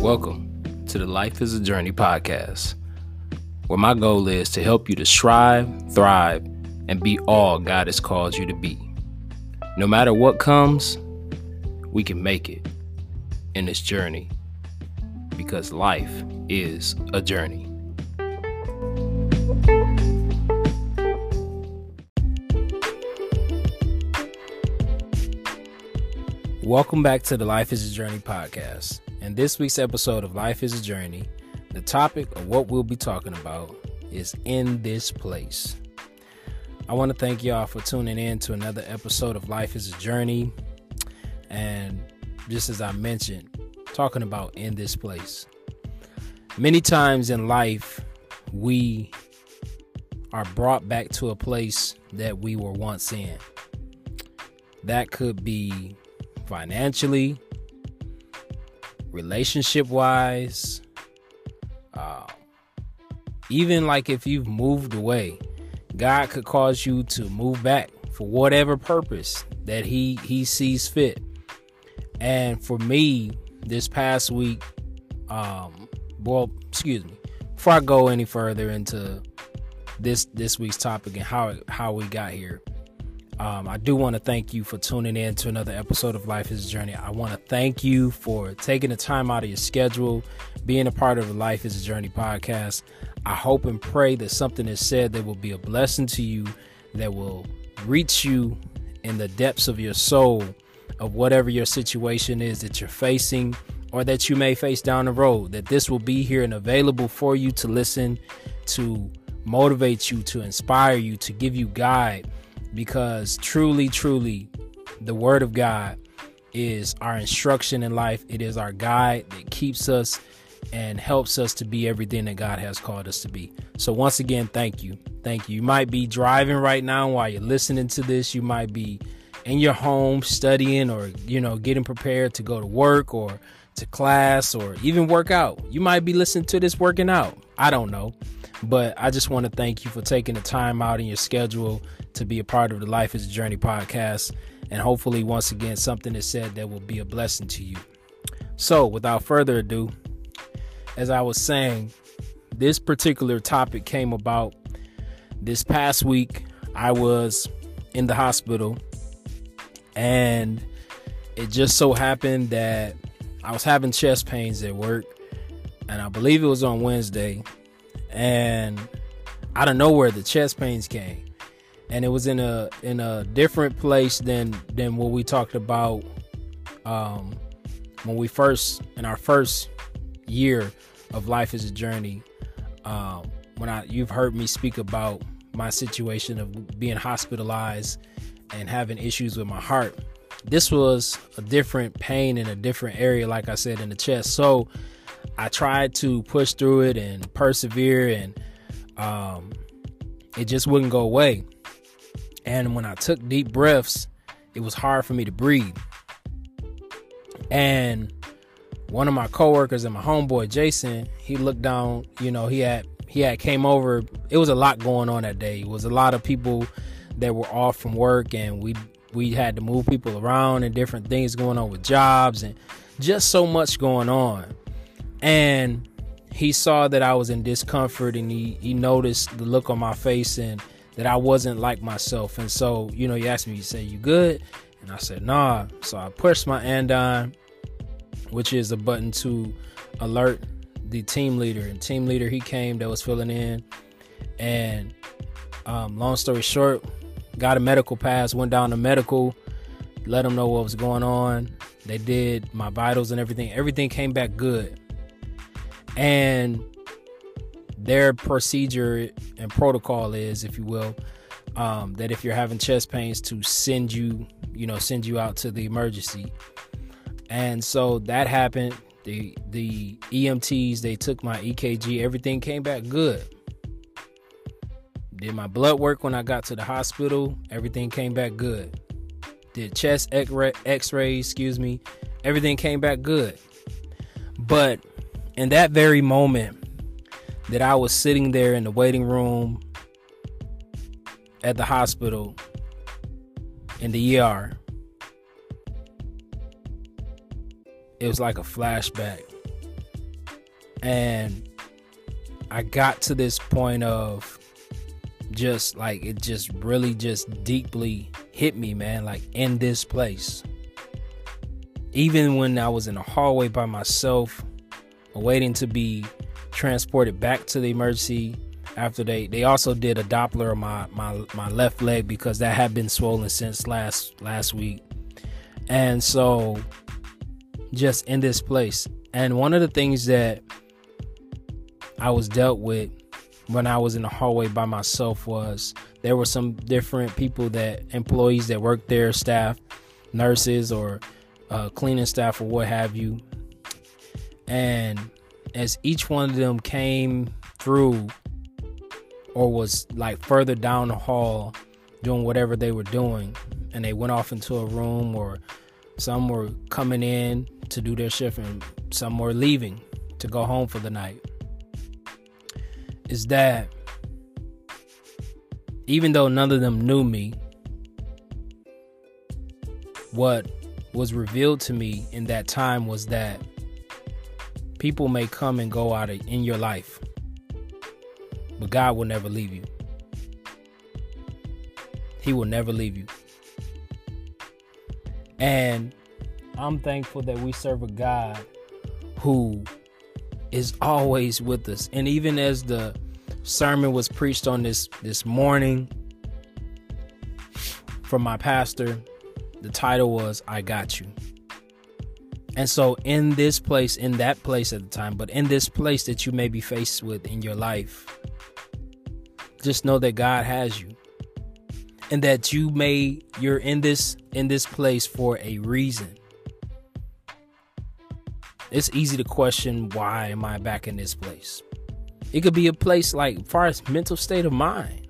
Welcome to the Life is a Journey podcast, where my goal is to help you to strive, thrive, and be all God has called you to be. No matter what comes, we can make it in this journey because life is a journey. Welcome back to the Life is a Journey podcast. In this week's episode of Life is a Journey, the topic of what we'll be talking about is in this place. I want to thank y'all for tuning in to another episode of Life is a Journey. And just as I mentioned, talking about in this place. Many times in life, we are brought back to a place that we were once in. That could be financially, relationship wise, uh, even like if you've moved away, God could cause you to move back for whatever purpose that He He sees fit. And for me, this past week, um, well, excuse me, before I go any further into this this week's topic and how how we got here, um, I do want to thank you for tuning in to another episode of Life is a Journey. I want to thank you for taking the time out of your schedule, being a part of the Life is a Journey podcast. I hope and pray that something is said that will be a blessing to you, that will reach you in the depths of your soul of whatever your situation is that you're facing or that you may face down the road. That this will be here and available for you to listen, to motivate you, to inspire you, to give you guide because truly, truly, the Word of God is our instruction in life. It is our guide that keeps us and helps us to be everything that God has called us to be. So, once again, thank you. Thank you. You might be driving right now while you're listening to this. You might be in your home studying or, you know, getting prepared to go to work or to class or even work out. You might be listening to this working out. I don't know. But I just want to thank you for taking the time out in your schedule to be a part of the Life is a Journey podcast. And hopefully, once again, something is said that will be a blessing to you. So, without further ado, as I was saying, this particular topic came about this past week. I was in the hospital, and it just so happened that I was having chest pains at work, and I believe it was on Wednesday and out of nowhere the chest pains came. And it was in a in a different place than than what we talked about um, when we first in our first year of life is a journey. Um, when I you've heard me speak about my situation of being hospitalized and having issues with my heart. This was a different pain in a different area like I said in the chest. So I tried to push through it and persevere, and um, it just wouldn't go away. And when I took deep breaths, it was hard for me to breathe. And one of my coworkers and my homeboy Jason, he looked down. You know, he had he had came over. It was a lot going on that day. It was a lot of people that were off from work, and we we had to move people around and different things going on with jobs and just so much going on and he saw that I was in discomfort and he, he noticed the look on my face and that I wasn't like myself. And so, you know, he asked me, he said, You good? And I said, Nah. So I pushed my andon, which is a button to alert the team leader. And team leader, he came that was filling in. And um, long story short, got a medical pass, went down to medical, let them know what was going on. They did my vitals and everything. Everything came back good and their procedure and protocol is, if you will, um, that if you're having chest pains, to send you, you know, send you out to the emergency. And so that happened. The the EMTs they took my EKG. Everything came back good. Did my blood work when I got to the hospital. Everything came back good. Did chest X-rays, excuse me. Everything came back good. But in that very moment that I was sitting there in the waiting room at the hospital in the ER, it was like a flashback. And I got to this point of just like it just really just deeply hit me, man, like in this place. Even when I was in a hallway by myself, waiting to be transported back to the emergency after they they also did a Doppler on my my my left leg because that had been swollen since last last week. And so just in this place. And one of the things that I was dealt with when I was in the hallway by myself was there were some different people that employees that worked there, staff, nurses, or uh, cleaning staff, or what have you. And as each one of them came through or was like further down the hall doing whatever they were doing, and they went off into a room, or some were coming in to do their shift, and some were leaving to go home for the night is that even though none of them knew me, what was revealed to me in that time was that people may come and go out of, in your life, but God will never leave you. He will never leave you. And I'm thankful that we serve a God who is always with us. And even as the sermon was preached on this this morning from my pastor, the title was I got you. And so in this place, in that place at the time, but in this place that you may be faced with in your life, just know that God has you. And that you may you're in this in this place for a reason it's easy to question why am I back in this place? It could be a place like far as mental state of mind.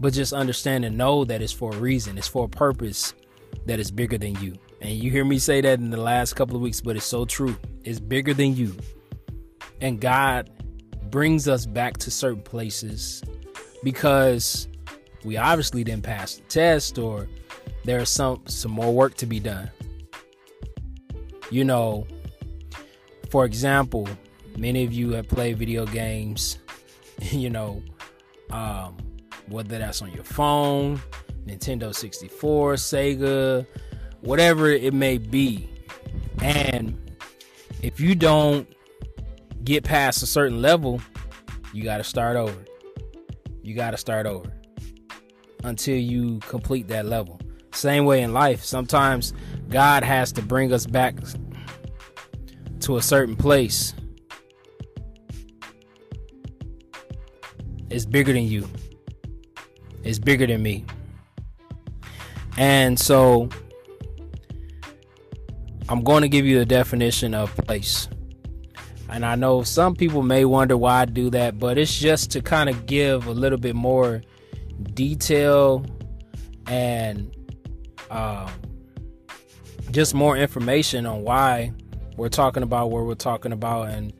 But just understand and know that it's for a reason, it's for a purpose that is bigger than you. And you hear me say that in the last couple of weeks, but it's so true. It's bigger than you. And God brings us back to certain places because we obviously didn't pass the test or there's some some more work to be done you know, for example, many of you have played video games, you know, um, whether that's on your phone, Nintendo 64, Sega, whatever it may be. And if you don't get past a certain level, you got to start over. You got to start over until you complete that level. Same way in life. Sometimes God has to bring us back to a certain place. It's bigger than you. It's bigger than me. And so I'm going to give you the definition of place. And I know some people may wonder why I do that, but it's just to kind of give a little bit more detail and um, just more information on why we're talking about what we're talking about and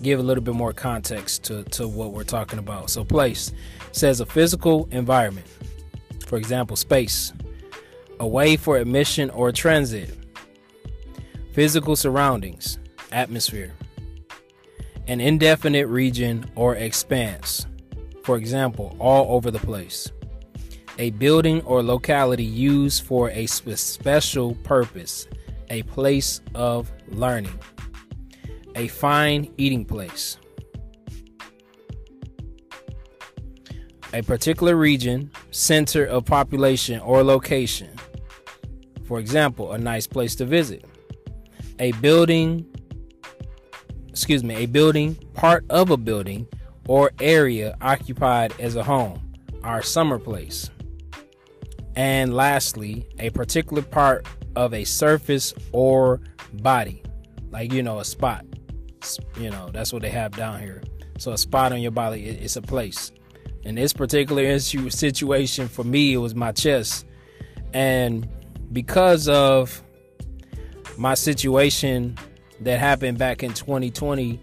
give a little bit more context to, to what we're talking about. So, place says a physical environment, for example, space, a way for admission or transit, physical surroundings, atmosphere, an indefinite region or expanse, for example, all over the place. A building or locality used for a special purpose, a place of learning, a fine eating place, a particular region, center of population, or location. For example, a nice place to visit, a building, excuse me, a building, part of a building, or area occupied as a home, our summer place. And lastly, a particular part of a surface or body, like you know, a spot. You know, that's what they have down here. So a spot on your body, it's a place. In this particular issue situation, for me, it was my chest, and because of my situation that happened back in 2020,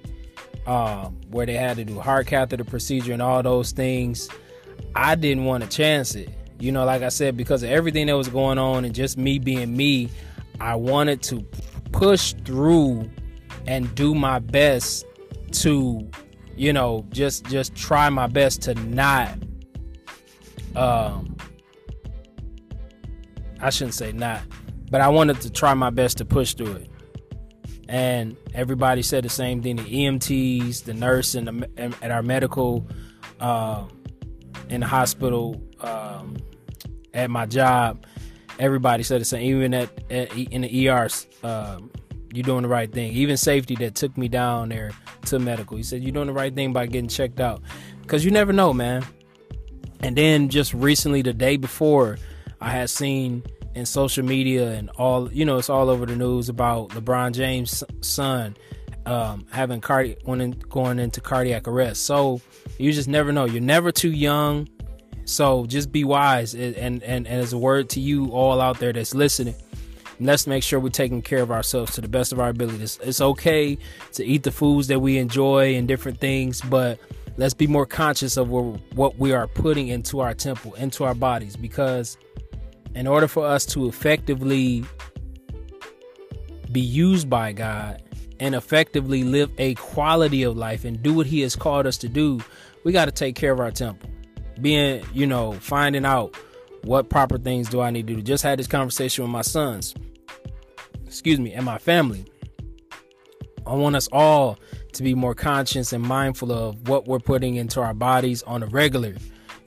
um, where they had to do heart catheter procedure and all those things, I didn't want to chance it. You know, like I said, because of everything that was going on and just me being me, I wanted to push through and do my best to you know just just try my best to not um I shouldn't say not but I wanted to try my best to push through it and everybody said the same thing the EMTs the nurse and at our medical uh, in the hospital um, at my job everybody said the same even at, at in the ERs um, you're doing the right thing. Even safety that took me down there to medical, he said you're doing the right thing by getting checked out, because you never know, man. And then just recently, the day before, I had seen in social media and all, you know, it's all over the news about LeBron James' son um, having cardiac going into cardiac arrest. So you just never know. You're never too young. So just be wise, and and and as a word to you all out there that's listening let's make sure we're taking care of ourselves to the best of our abilities. It's okay to eat the foods that we enjoy and different things, but let's be more conscious of what we are putting into our temple, into our bodies, because in order for us to effectively be used by God and effectively live a quality of life and do what He has called us to do, we got to take care of our temple. Being, you know, finding out what proper things do I need to do. Just had this conversation with my sons excuse me, and my family. I want us all to be more conscious and mindful of what we're putting into our bodies on a regular,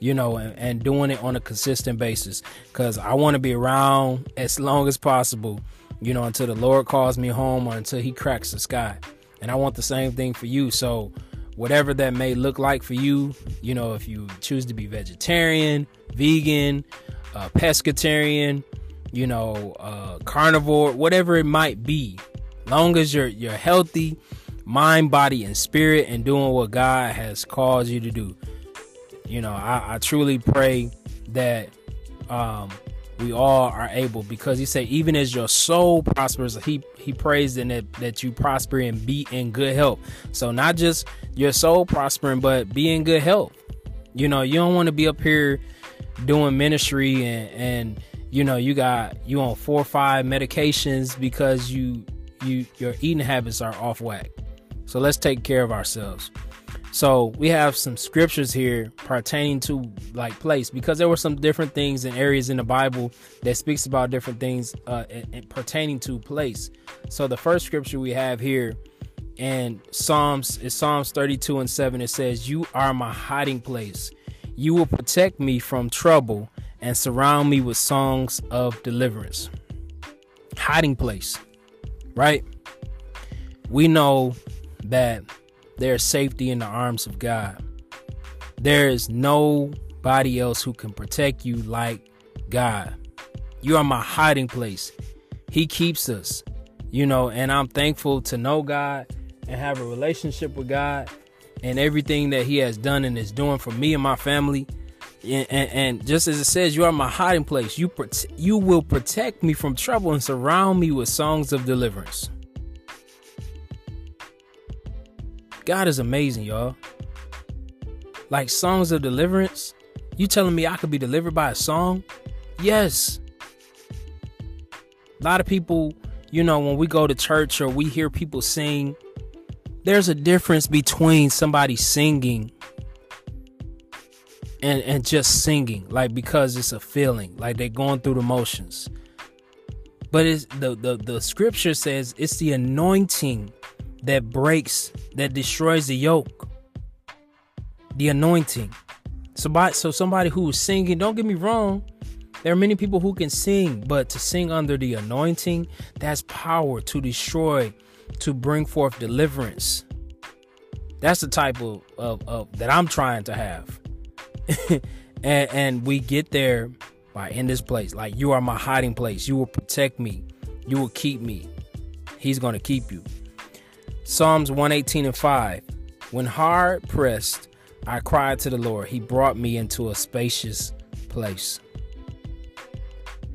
you know, and, and doing it on a consistent basis. Because I want to be around as long as possible, you know, until the Lord calls me home or until He cracks the sky. And I want the same thing for you. So, whatever that may look like for you, you know, if you choose to be vegetarian, vegan, uh, pescatarian, you know, uh, carnivore, whatever it might be. Long as you're you're healthy, mind, body, and spirit, and doing what God has called you to do. You know, I, I truly pray that um, we all are able because he said even as your soul prospers he he prays that that you prosper and be in good health. So not just your soul prospering but be in good health. You know you don't want to be up here doing ministry and and you know you got you on four or five medications because you you your eating habits are off whack. So let's take care of ourselves so we have some scriptures here pertaining to like place because there were some different things and areas in the bible that speaks about different things uh, pertaining to place so the first scripture we have here and psalms is psalms 32 and 7 it says you are my hiding place you will protect me from trouble and surround me with songs of deliverance. Hiding place, right? We know that there's safety in the arms of God. There is nobody else who can protect you like God. You are my hiding place. He keeps us, you know, and I'm thankful to know God and have a relationship with God and everything that He has done and is doing for me and my family and, and, and, just as it says, you are my hiding place. You you will protect me from trouble and surround me with songs of deliverance. God is amazing, y'all. Like songs of deliverance. You telling me I could be delivered by a song? Yes. A lot of people, you know, when we go to church or we hear people sing, there's a difference between somebody singing and and just singing like because it's a feeling like they're going through the motions but it's the, the the scripture says it's the anointing that breaks that destroys the yoke the anointing somebody so somebody who is singing don't get me wrong there are many people who can sing but to sing under the anointing that's power to destroy to bring forth deliverance that's the type of, of, of that i'm trying to have and, and we get there by in this place. Like you are my hiding place. You will protect me. You will keep me. He's to keep you. Psalms 118 and 5. When hard pressed, I cried to the Lord. He brought me into a spacious place.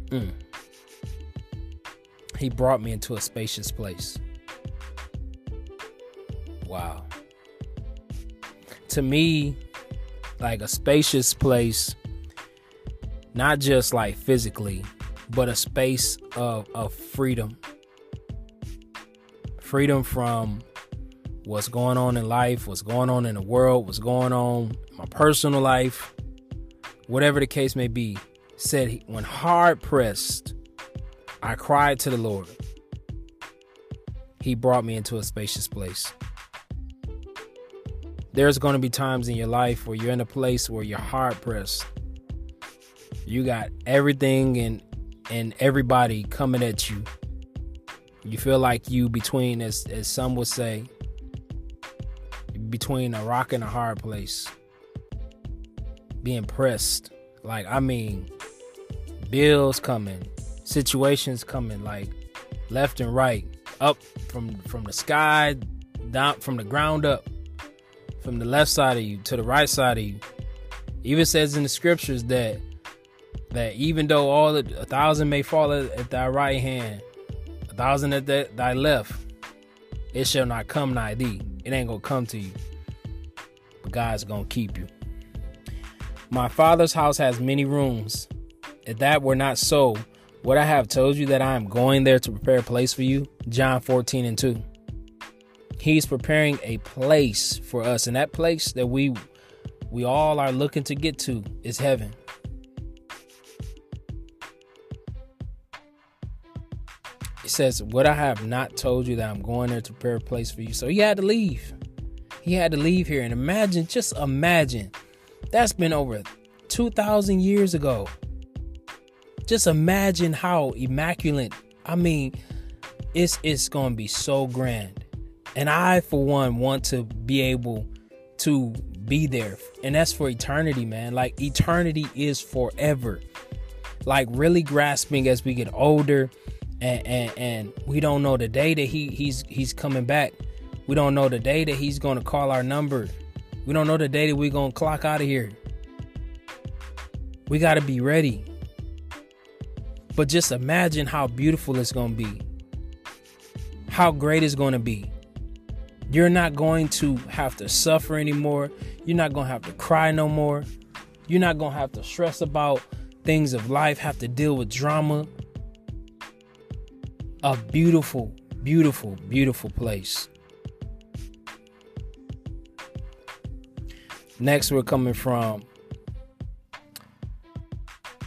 Mm. He brought me into a spacious place. Wow. To me, like a spacious place, not just like physically, but a space of, of freedom. Freedom from what's going on in life, what's going on in the world, what's going on my personal life, whatever the case may be. Said when hard pressed, I cried to the Lord. He brought me into a spacious place. There's going to be times in your life where you're in a place where you're hard pressed. You got everything and and everybody coming at you. You feel like you between as as some would say between a rock and a hard place. Being pressed. Like I mean bills coming, situations coming like left and right, up from from the sky, down from the ground up, from the left side of you to the right side of you. Even says in the scriptures that that even though all the, a thousand may fall at, at thy right hand, thousand at the, thy left, it shall not come nigh thee. It ain't gonna come to you. But God's gonna keep you. My father's house has many rooms. If that were not so, would I have told you that I am going there to prepare a place for you? John 14 and 2. He's preparing a place for us, and that place that we we all are looking to get to is heaven. Says, Would I have not told you that I'm going there to prepare a place for you? So he had to leave. He had to leave here. And imagine, just imagine, that's been over 2,000 years ago. Just imagine how immaculate. I mean, it's it's going to be so grand. And I for one want to be able to be there. And that's for eternity, man. Like eternity is forever. Like really grasping as we get older and and, and we don't know the day that he he's he's coming back. We don't know the day that he's going to call our number. We don't know the day that we're going to clock out of here. We got to be ready. But just imagine how beautiful it's going to be. How great it's going to be. You're not going to have to suffer anymore. You're not going to have to cry no more. You're not going to have to stress about things of life, have to deal with drama. A beautiful, beautiful, beautiful place. Next, we're coming from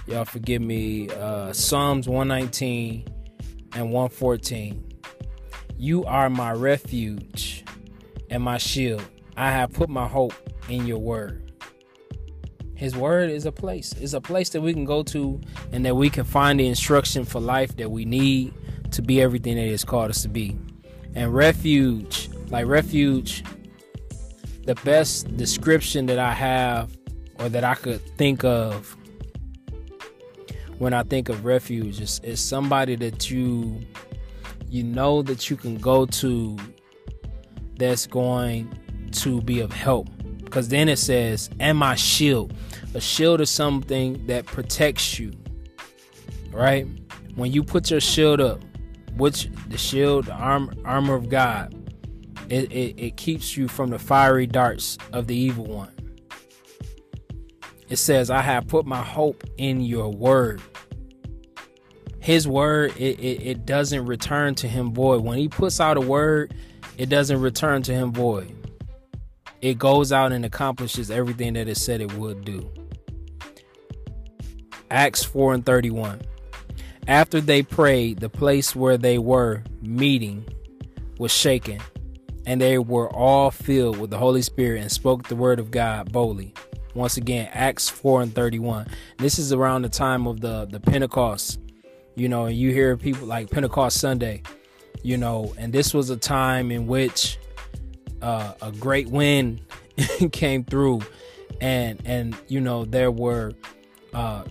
Y'all forgive me. Uh, Psalms 119 and 114. You are my refuge and my shield. I have put my hope in your word. His word is a place. It's a place that we can go to and that we can find the instruction for life that we need to be everything that He's called us to be. And refuge, like refuge, the best description that I have or that I could think of when I think of refuge. is, it's somebody that you you know that you can go to that's going to be of help. Because then it says, and my shield. A shield is something that protects you. Right? When you put your shield up, which the shield, the arm, armor of God, it, it, it keeps you from the fiery darts of the evil one. It says, I have put my hope in your word. His word, it, it, it, doesn't return to him void. When he puts out a word, it doesn't return to him void. It goes out and accomplishes everything that it said it would do. Acts 4 and 31. After they prayed, the place where they were meeting was shaken, and they were all filled with the Holy Spirit and spoke the word of God boldly. Once again, Acts 4 and 31. This is around the time of the, the Pentecost. You know, you hear people like Pentecost Sunday, you know, and this was a time in which uh, a great wind came through and and you know there were uh,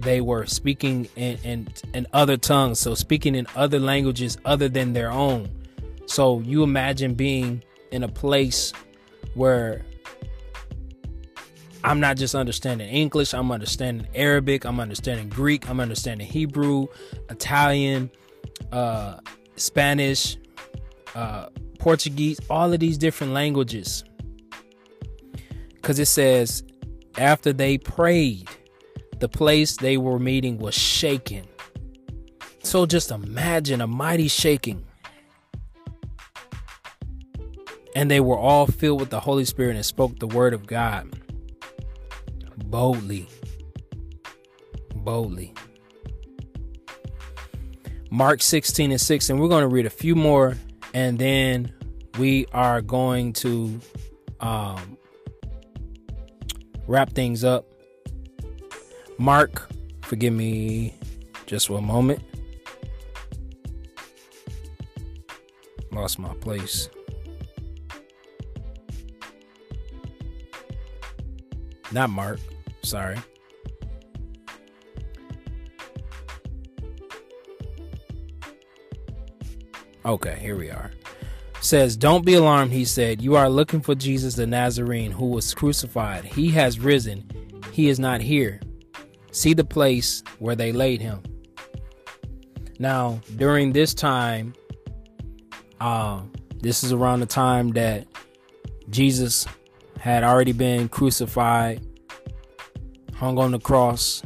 they were speaking in, in in other tongues so speaking in other languages other than their own so you imagine being in a place where I'm not just understanding English, I'm understanding Arabic, I'm understanding Greek, I'm understanding Hebrew, Italian, uh, Spanish, uh, Portuguese, all of these different languages. Because it says, after they prayed, the place they were meeting was shaken. So just imagine a mighty shaking. And they were all filled with the Holy Spirit and spoke the word of God boldly. Boldly. Mark 16 and 6, and we're going to read a few more, and then we are going to um, wrap things up. Mark, forgive me just one moment. Lost my place. Not Mark, sorry. Okay, here we are. Says, Don't be alarmed, he said. You are looking for Jesus the Nazarene who was crucified. He has risen. He is not here. See the place where they laid him. Now, during this time, uh, this is around the time that Jesus had already been crucified, hung on the cross,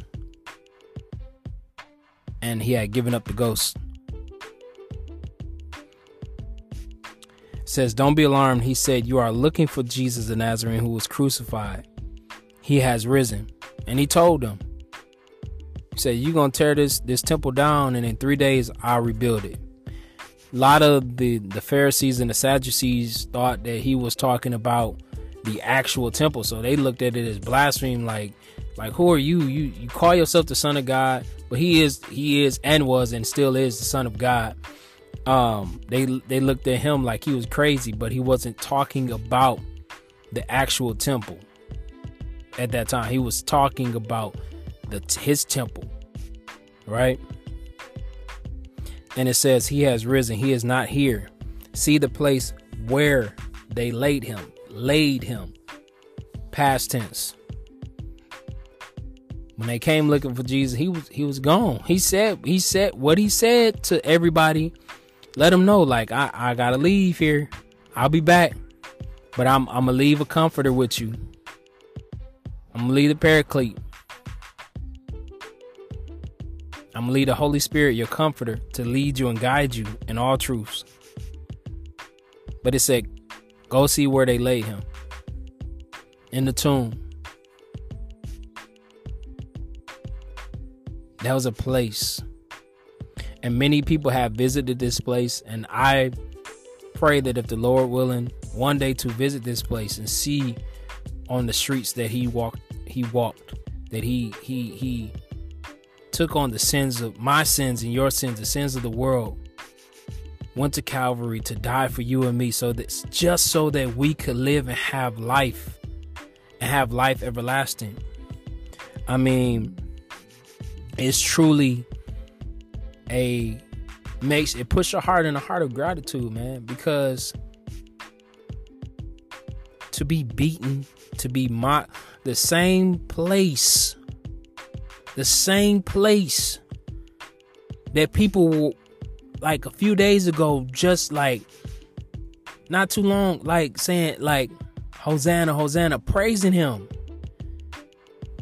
and he had given up the ghost. says, Don't be alarmed. He said, You are looking for Jesus the Nazarene who was crucified. He has risen. And he told them, He said, You're gonna tear this this temple down, and in three days I'll rebuild it. A lot of the, the Pharisees and the Sadducees thought that he was talking about the actual temple. So they looked at it as blasphemy, like like who are you? You you call yourself the son of God, but he is he is and was and still is the son of God um they they looked at him like he was crazy but he wasn't talking about the actual temple at that time he was talking about the his temple right and it says he has risen he is not here see the place where they laid him laid him past tense when they came looking for Jesus he was he was gone he said he said what he said to everybody let them know like I, I gotta leave here. I'll be back. But I'm I'm gonna leave a comforter with you. I'm gonna leave the paraclete. I'm gonna leave the Holy Spirit, your comforter, to lead you and guide you in all truths. But it said, go see where they laid him. In the tomb. That was a place and many people have visited this place and i pray that if the lord willing one day to visit this place and see on the streets that he walked he walked that he he he took on the sins of my sins and your sins the sins of the world went to calvary to die for you and me so that just so that we could live and have life and have life everlasting. I mean it's truly a makes it puts your heart in a heart of gratitude, man, because to be beaten, to be mocked, the same place, the same place that people like a few days ago, just like not too long, like saying like Hosanna, Hosanna, praising him.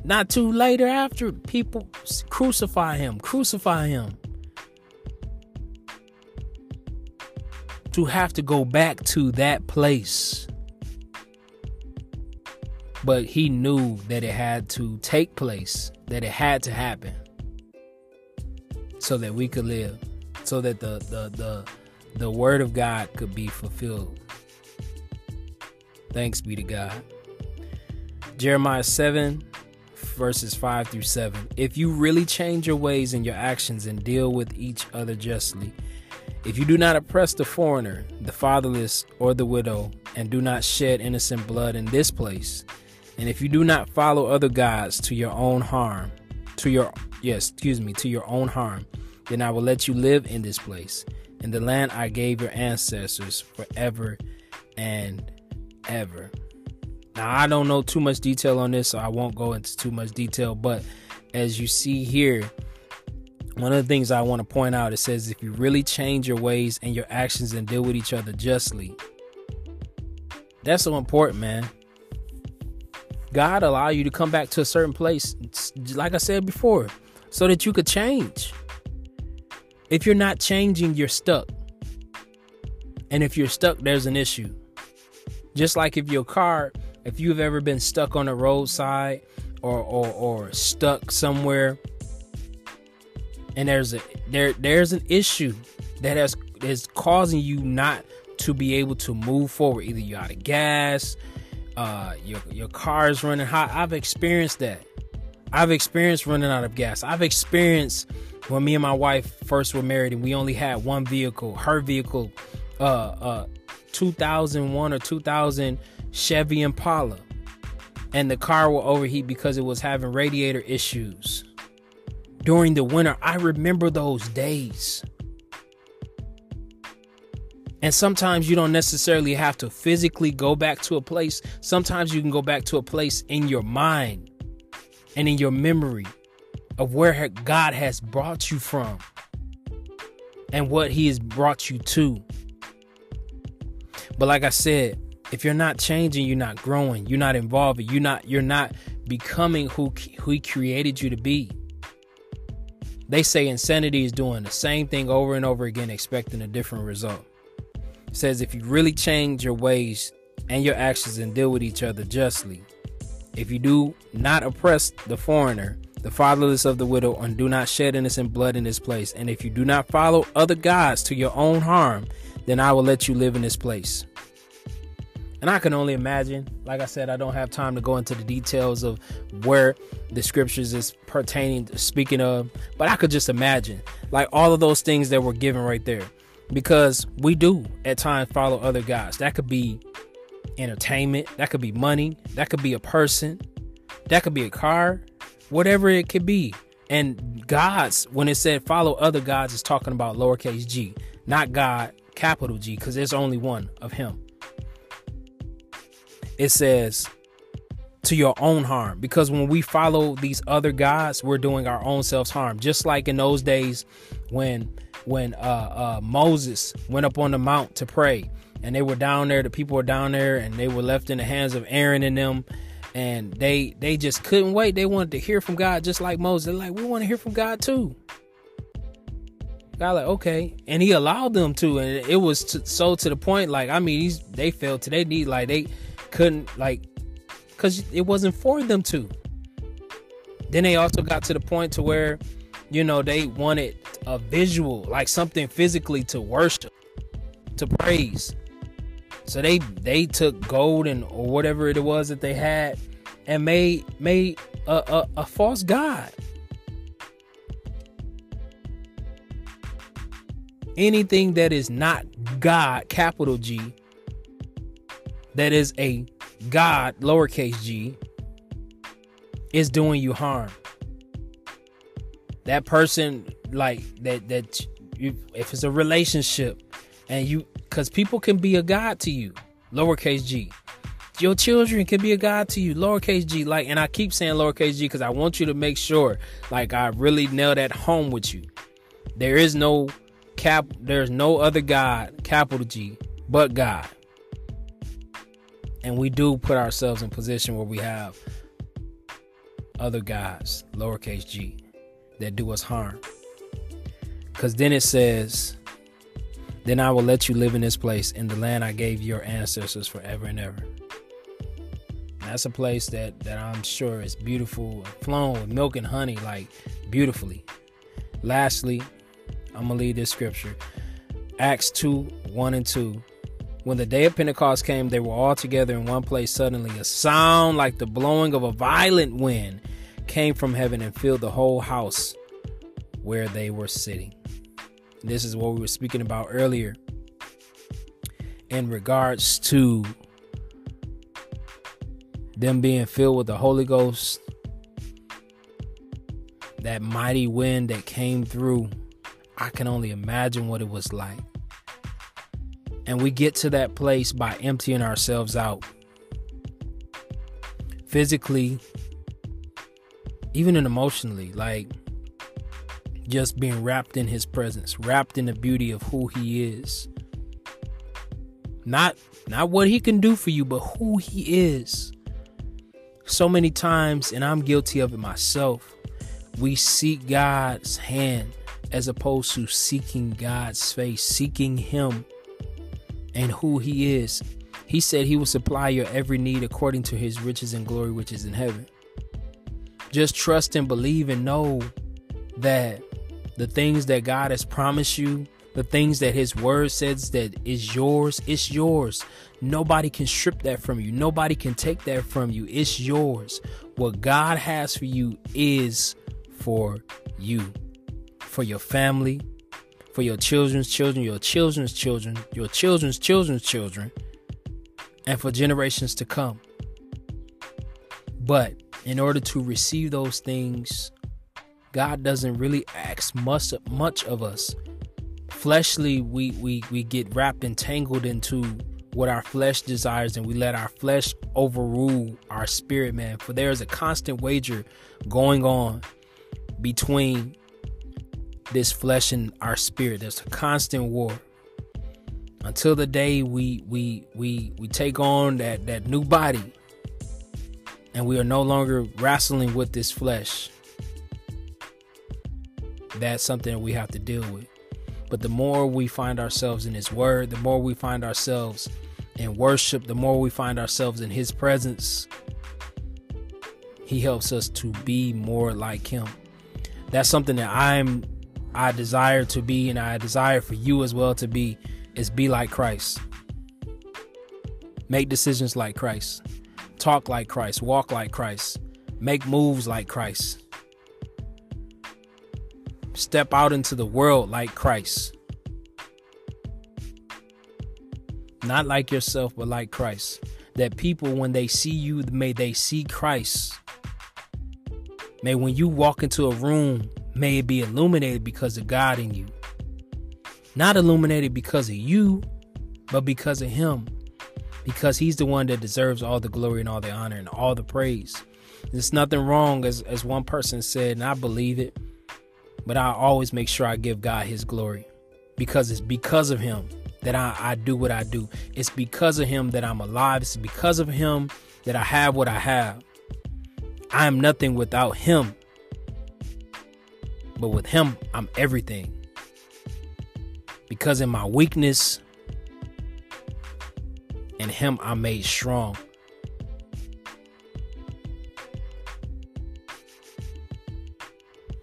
Not too later after people crucify him, crucify him. to have to go back to that place. But he knew that it had to take place, that it had to happen so that we could live, so that the the the, the word of God could be fulfilled. Thanks be to God. Jeremiah 7 verses 5 through 7. If you really change your ways and your actions and deal with each other justly, if you do not oppress the foreigner, the fatherless, or the widow, and do not shed innocent blood in this place, and if you do not follow other gods to your own harm, to your yes, excuse me, to your own harm, then I will let you live in this place, in the land I gave your ancestors forever and ever. Now I don't know too much detail on this, so I won't go into too much detail, but as you see here, one of the things I want to point out it says if you really change your ways and your actions and deal with each other justly, that's so important, man. God allow you to come back to a certain place, like I said before, so that you could change. If you're not changing, you're stuck. And if you're stuck, there's an issue. Just like if your car, if you've ever been stuck on the roadside or or, or stuck somewhere and there's a there there's an issue that has is causing you not to be able to move forward. Either you're out of gas, uh, your your car is running hot. I've experienced that. I've experienced running out of gas. I've experienced when me and my wife first were married and we only had one vehicle. Her vehicle, uh, uh, 2001 or 2000 Chevy Impala, and the car will overheat because it was having radiator issues during the winter. I remember those days. And sometimes you don't necessarily have to physically go back to a place. Sometimes you can go back to a place in your mind and in your memory of where God has brought you from and what He has brought you to. But like I said, if you're not changing, you're not growing, you're not evolving, you're not you're not becoming who who He created you to be. They say insanity is doing the same thing over and over again, expecting a different result says if you really change your ways and your actions and deal with each other justly, if you do not oppress the foreigner, the fatherless of the widow, and do not shed innocent blood in this place, and if you do not follow other gods to your own harm, then I will let you live in this place. And I can only imagine, like I said, I don't have time to go into the details of where the scriptures is pertaining, speaking of, but I could just imagine, like all of those things that were given right there because we do at times follow other gods. That could be entertainment, that could be money, that could be a person, that could be a car, whatever it could be. And gods, when it said follow other gods, is talking about lowercase g, not God, capital G, because there's only one of Him. It says to your own harm, because when we follow these other gods, we're doing our own selves harm. Just like in those days when when uh, uh, Moses went up on the mount to pray, and they were down there. The people were down there, and they were left in the hands of Aaron and them. And they they just couldn't wait. They wanted to hear from God, just like Moses. They're like, we want to hear from God too. God like okay, and He allowed them to, and it was to, so to the point. Like I mean, these they felt to they need like they couldn't like because it wasn't for them to. Then they also got to the point to where you know they wanted a visual like something physically to worship to praise. So they they took gold and or whatever it was that they had and made made a, a, a false god. Anything that is not god capital g that is a god lowercase g is doing you harm that person like that that you, if it's a relationship and you because people can be a god to you lowercase g. Your children can be a god to you lowercase g. Like and i keep saying lowercase g because i want you to make sure like i really nail that home with you. There is no cap there's no other god capital g but god. And we do put ourselves in position where we have other gods lowercase g that do us harm. Because then it says, Then I will let you live in this place in the land I gave your ancestors forever and ever. that's a place that, that I'm sure is beautiful, flowing with milk and honey, like beautifully. Lastly, I'm going to lead this scripture Acts 2 1 and 2. When the day of Pentecost came, they were all together in one place. Suddenly, a sound like the blowing of a violent wind came from heaven and filled the whole house where they were sitting. This is what we were speaking about earlier in regards to them being filled with the Holy Ghost, that mighty wind that came through. I can only imagine what it was like. And we get to that place by emptying ourselves out physically, even in emotionally, like just being wrapped in his presence, wrapped in the beauty of who he is. Not not what he can do for you, but who he is. So many times, and I'm guilty of it myself, we seek God's hand as opposed to seeking God's face, seeking him and who he is. He said he will supply your every need according to his riches and glory, which is in heaven. Just trust and believe and know that the things that God has promised you, the things that his word says that is yours, it's yours. Nobody can strip that from you. Nobody can take that from you. It's yours. What God has for you is for you, for your family, for your children's children, your children's children, your children's children's children, and for generations to come. But in order to receive those things, God doesn't really ask much much of us. Fleshly, we we we get wrapped and tangled into what our flesh desires and we let our flesh overrule our spirit man. For there is a constant wager going on between this flesh and our spirit. There's a constant war. Until the day we we we we take on that that new body and we are no longer wrestling with this flesh that's something we have to deal with but the more we find ourselves in his word the more we find ourselves in worship the more we find ourselves in his presence he helps us to be more like him that's something that i'm i desire to be and i desire for you as well to be is be like Christ. Make decisions like Christ. Talk like Christ. Walk like Christ. Make moves like Christ. Step out into the world like Christ. Not like yourself, but like Christ. That people, when they see you, may they see Christ. May when you walk into a room, may it be illuminated because of God in you. Not illuminated because of you, but because of Him. Because He's the one that deserves all the glory and all the honor and all the praise. There's nothing wrong, as, as one person said, and I believe it, but I always make sure I give God His glory because it's because of Him that I, I do what I do. It's because of Him that I'm alive. It's because of Him that I have what I have. I am nothing without Him. But with Him, I'm everything because in my weakness in him I'm made strong.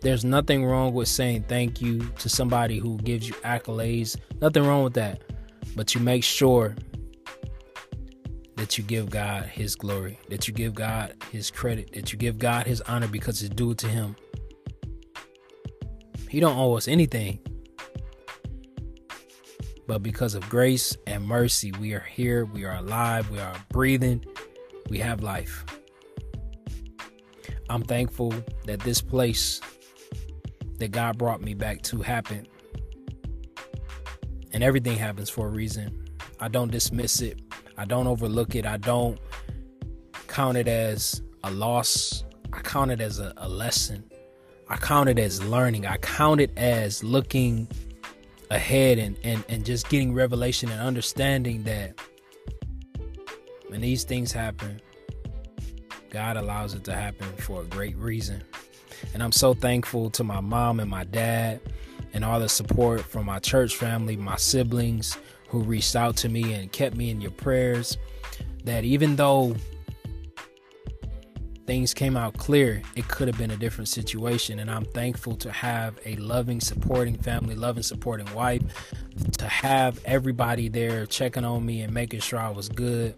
There's nothing wrong with saying thank you to somebody who gives you accolades. Nothing wrong with that. But you make sure that you give God his glory, that you give God his credit, that you give God his honor because it's due to him. He don't owe us anything. But because of grace and mercy, we are here, we are alive, we are breathing, we have life. I'm thankful that this place that God brought me back to happened. And everything happens for a reason. I don't dismiss it, I don't overlook it, I don't count it as a loss, I count it as a, a lesson. I count it as learning. I count it as looking ahead and, and, and just getting revelation and understanding that when these things happen, God allows it to happen for a great reason. And I'm so thankful to my mom and my dad and all the support from my church family, my siblings who reached out to me and kept me in your prayers. That even though things came out clear, it could have been a different situation. And I'm thankful to have a loving, supporting family, loving, supporting wife, to have everybody there checking on me and making sure I was good.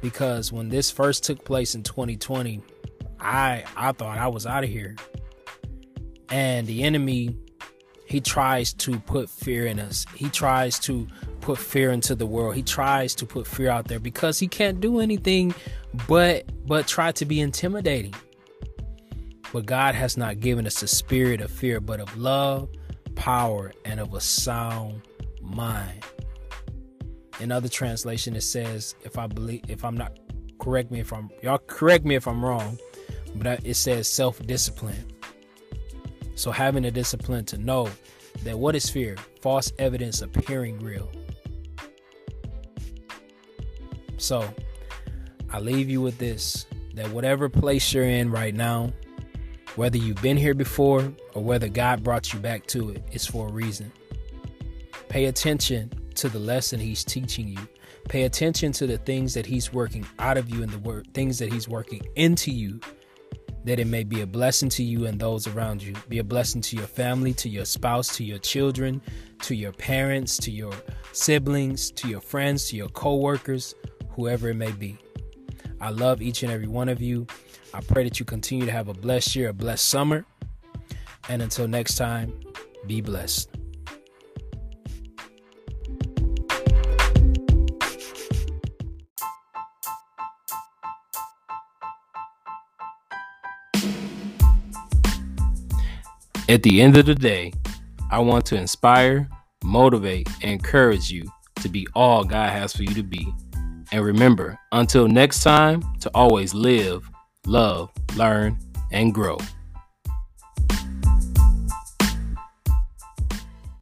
Because when this first took place in 2020, I I thought I was out of here. And the enemy, he tries to put fear in us. He tries to put fear into the world. He tries to put fear out there because he can't do anything but but try to be intimidating. But God has not given us a spirit of fear, but of love, power, and of a sound mind. In other translation, it says, if I believe, if I'm not, correct me if I'm, y'all correct me if I'm wrong, but it says self discipline. So having a discipline to know that what is fear? False evidence appearing real. So I leave you with this that whatever place you're in right now, whether you've been here before or whether God brought you back to it, it's for a reason. Pay attention to the lesson He's teaching you. Pay attention to the things that He's working out of you and the things that He's working into you, that it may be a blessing to you and those around you. Be a blessing to your family, to your spouse, to your children, to your parents, to your siblings, to your friends, to your co workers, whoever it may be. I love each and every one of you. I pray that you continue to have a blessed year, a blessed summer. And until next time, be blessed. At the end of the day, I want to inspire, motivate, and encourage you to be all God has for you to be. And remember, until next time, to always live, love, learn, and grow.